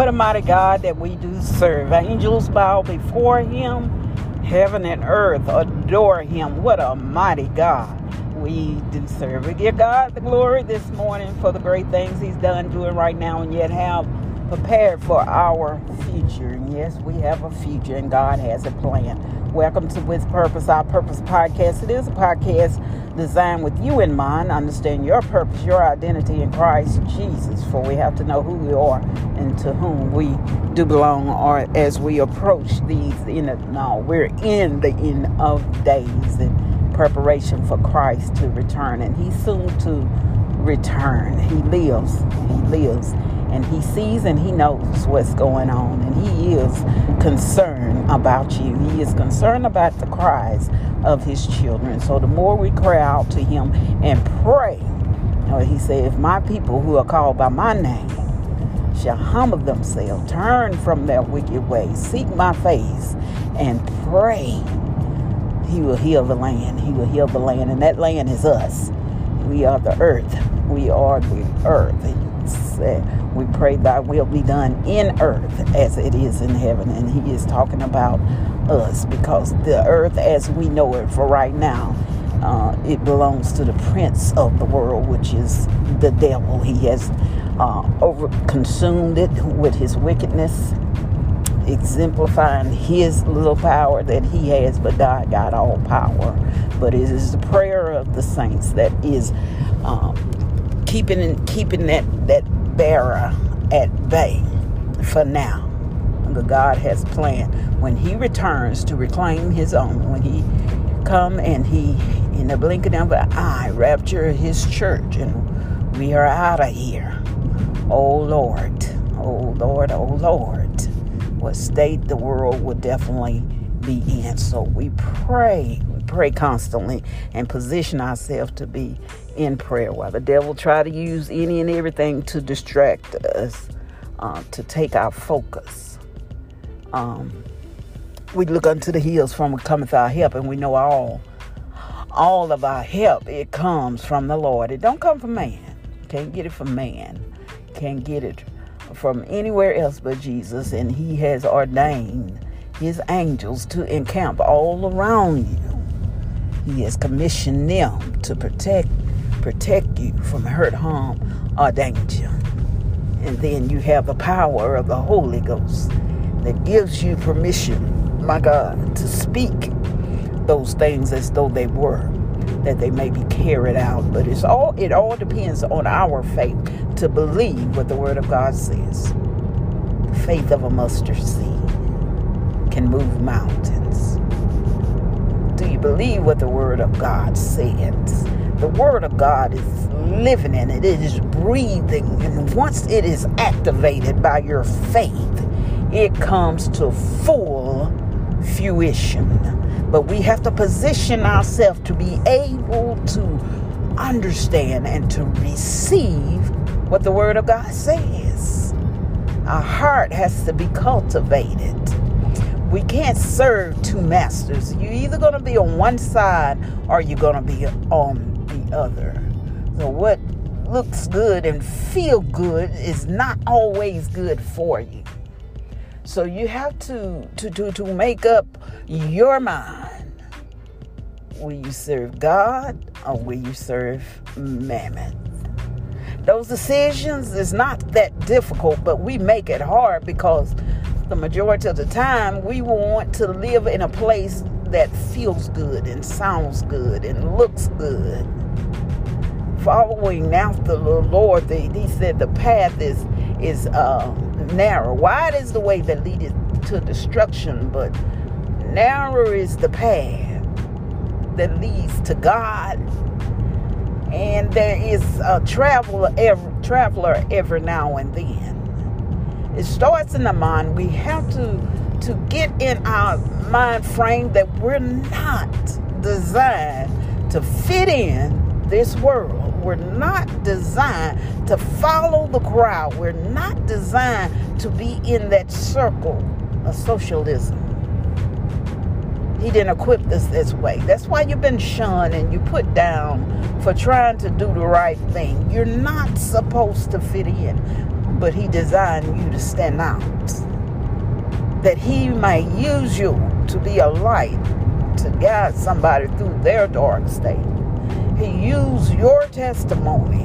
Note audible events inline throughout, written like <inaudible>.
What a mighty God that we do serve. Angels bow before him, heaven and earth adore him. What a mighty God we do serve. We give God the glory this morning for the great things he's done, doing right now, and yet have prepared for our future. And yes, we have a future, and God has a plan. Welcome to With Purpose, Our Purpose podcast. It is a podcast designed with you in mind. Understand your purpose, your identity in Christ Jesus. For we have to know who we are and to whom we do belong, or as we approach these in the no, we're in the end of days in preparation for Christ to return, and He's soon to return. He lives. He lives and he sees and he knows what's going on and he is concerned about you. He is concerned about the cries of his children. So the more we cry out to him and pray he said if my people who are called by my name shall humble themselves turn from their wicked ways seek my face and pray he will heal the land. He will heal the land and that land is us. We are the earth. We are the earth. Said, We pray thy will be done in earth as it is in heaven. And he is talking about us because the earth as we know it for right now, uh, it belongs to the prince of the world, which is the devil. He has uh, over consumed it with his wickedness, exemplifying his little power that he has, but God got all power. But it is the prayer of the saints that is um, keeping keeping that that bearer at bay for now. But God has planned when He returns to reclaim His own, when He come and He, in the blinking of an eye, rapture His church, and we are out of here. Oh Lord, oh Lord, oh Lord, what state the world will definitely be in. So we pray pray constantly and position ourselves to be in prayer while the devil try to use any and everything to distract us uh, to take our focus. Um, we look unto the hills from where cometh our help and we know all all of our help it comes from the lord. It don't come from man. Can't get it from man. Can't get it from anywhere else but jesus and he has ordained his angels to encamp all around you he has commissioned them to protect protect you from hurt, harm, or danger. And then you have the power of the Holy Ghost that gives you permission, my God, to speak those things as though they were, that they may be carried out. But it's all it all depends on our faith to believe what the Word of God says. The faith of a mustard seed can move mountains believe what the Word of God says? The Word of God is living in it, it is breathing, and once it is activated by your faith, it comes to full fruition. But we have to position ourselves to be able to understand and to receive what the Word of God says. Our heart has to be cultivated we can't serve two masters. You're either going to be on one side or you're going to be on the other. So, what looks good and feel good is not always good for you. So, you have to, to, to, to make up your mind. Will you serve God or will you serve mammon? Those decisions is not that difficult, but we make it hard because the majority of the time, we want to live in a place that feels good and sounds good and looks good. Following after the Lord, the, he said the path is is uh, narrow. Wide is the way that leadeth to destruction, but narrow is the path that leads to God. And there is a traveler, every, traveler every now and then. It starts in the mind. We have to to get in our mind frame that we're not designed to fit in this world. We're not designed to follow the crowd. We're not designed to be in that circle of socialism. He didn't equip us this way. That's why you've been shunned and you put down for trying to do the right thing. You're not supposed to fit in but He designed you to stand out. That He might use you to be a light to guide somebody through their dark state. He used your testimony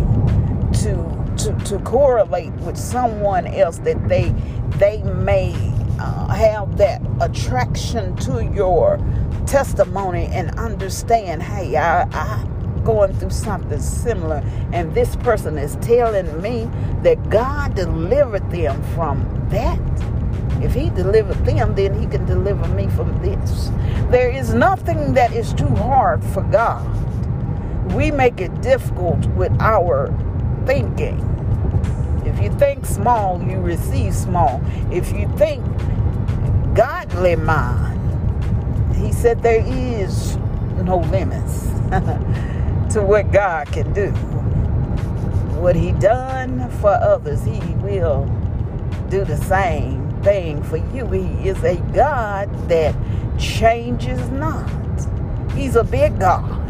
to to, to correlate with someone else that they they may uh, have that attraction to your testimony and understand hey I, I going through something similar and this person is telling me that god delivered them from that if he delivered them then he can deliver me from this there is nothing that is too hard for god we make it difficult with our thinking. If you think small, you receive small. If you think godly mind, he said there is no limits <laughs> to what God can do. What he done for others, he will do the same thing for you. He is a God that changes not. He's a big God.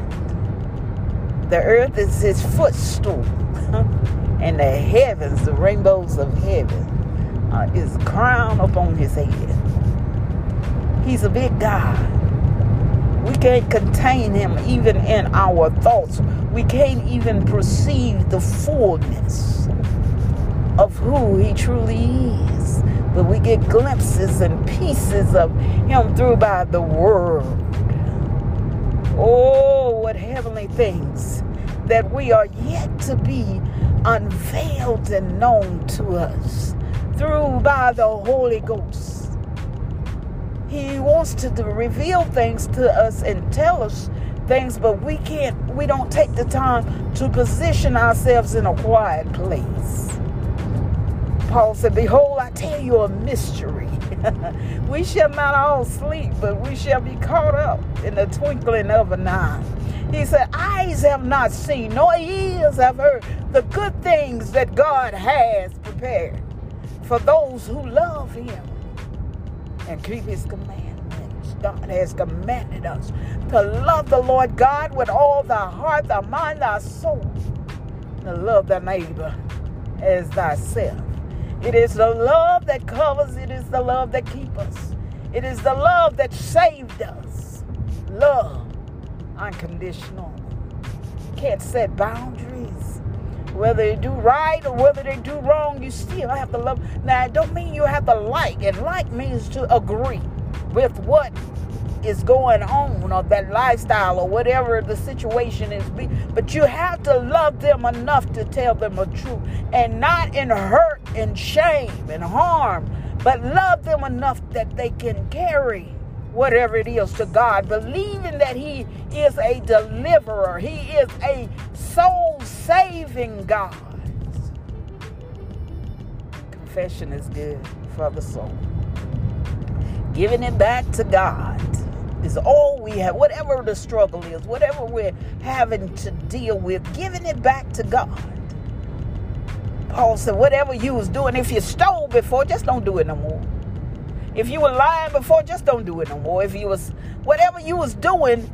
The earth is his footstool <laughs> and the heavens, the rainbows of heaven, uh, is crown upon his head. He's a big God. We can't contain him even in our thoughts. We can't even perceive the fullness of who he truly is. But we get glimpses and pieces of him through by the word. Oh, what heavenly things that we are yet to be unveiled and known to us through by the Holy Ghost. He wants to reveal things to us and tell us things, but we can't, we don't take the time to position ourselves in a quiet place. Paul said, Behold, I tell you a mystery. <laughs> we shall not all sleep, but we shall be caught up in the twinkling of an eye. He said, Eyes have not seen, nor ears have heard the good things that God has prepared for those who love Him and keep His commandments. God has commanded us to love the Lord God with all thy heart, thy mind, thy soul, and love thy neighbor as thyself. It is the love that covers, it is the love that keeps us, it is the love that saved us. Love unconditional. Can't set boundaries. Whether they do right or whether they do wrong, you still have to love. Now, it don't mean you have to like, and like means to agree with what is going on or that lifestyle or whatever the situation is be but you have to love them enough to tell them the truth and not in hurt and shame and harm but love them enough that they can carry whatever it is to God, believing that He is a deliverer, He is a soul saving God. Confession is good for the soul. Giving it back to God is all we have, whatever the struggle is, whatever we're having to deal with, giving it back to God. Paul said, whatever you was doing, if you stole before, just don't do it no more. If you were lying before, just don't do it no more. If you was whatever you was doing,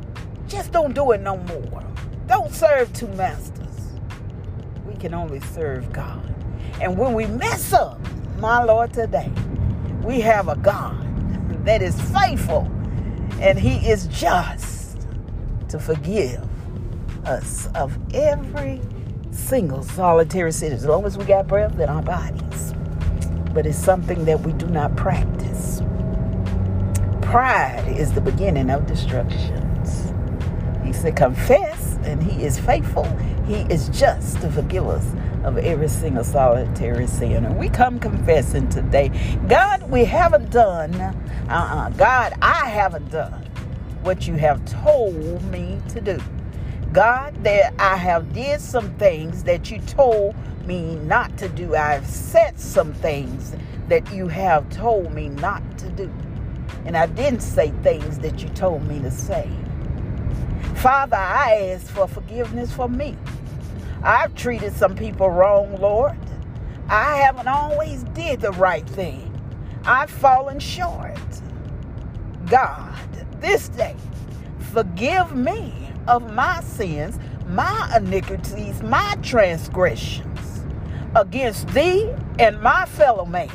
just don't do it no more. Don't serve two masters. We can only serve God. And when we mess up, my Lord, today, we have a God that is faithful and he is just to forgive us of every single solitary sin as long as we got breath in our bodies. But it's something that we do not practice pride is the beginning of destructions. He said, confess, and he is faithful. He is just to forgive us of every single solitary sinner. We come confessing today, God, we haven't done, uh-uh, God, I haven't done what you have told me to do. God, that I have did some things that you told me not to do. I've said some things that you have told me not to do and I didn't say things that you told me to say. Father, I ask for forgiveness for me. I've treated some people wrong, Lord. I haven't always did the right thing. I've fallen short. God, this day, forgive me of my sins, my iniquities, my transgressions. against thee and my fellow man.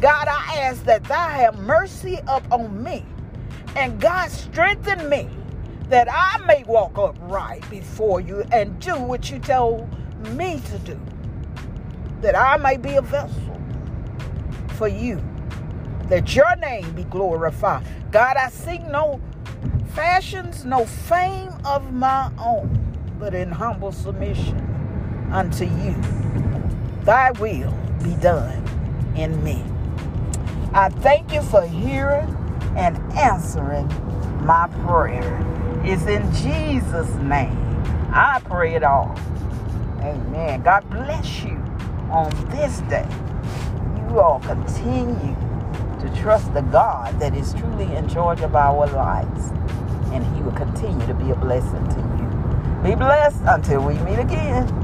God, I ask that thou have mercy upon me, and God strengthen me that I may walk upright before you and do what you told me to do, that I may be a vessel for you, that your name be glorified. God, I seek no fashions, no fame of my own, but in humble submission unto you. Thy will be done in me. I thank you for hearing and answering my prayer. It's in Jesus' name. I pray it all. Amen. God bless you on this day. You all continue to trust the God that is truly in charge of our lives. And he will continue to be a blessing to you. Be blessed until we meet again.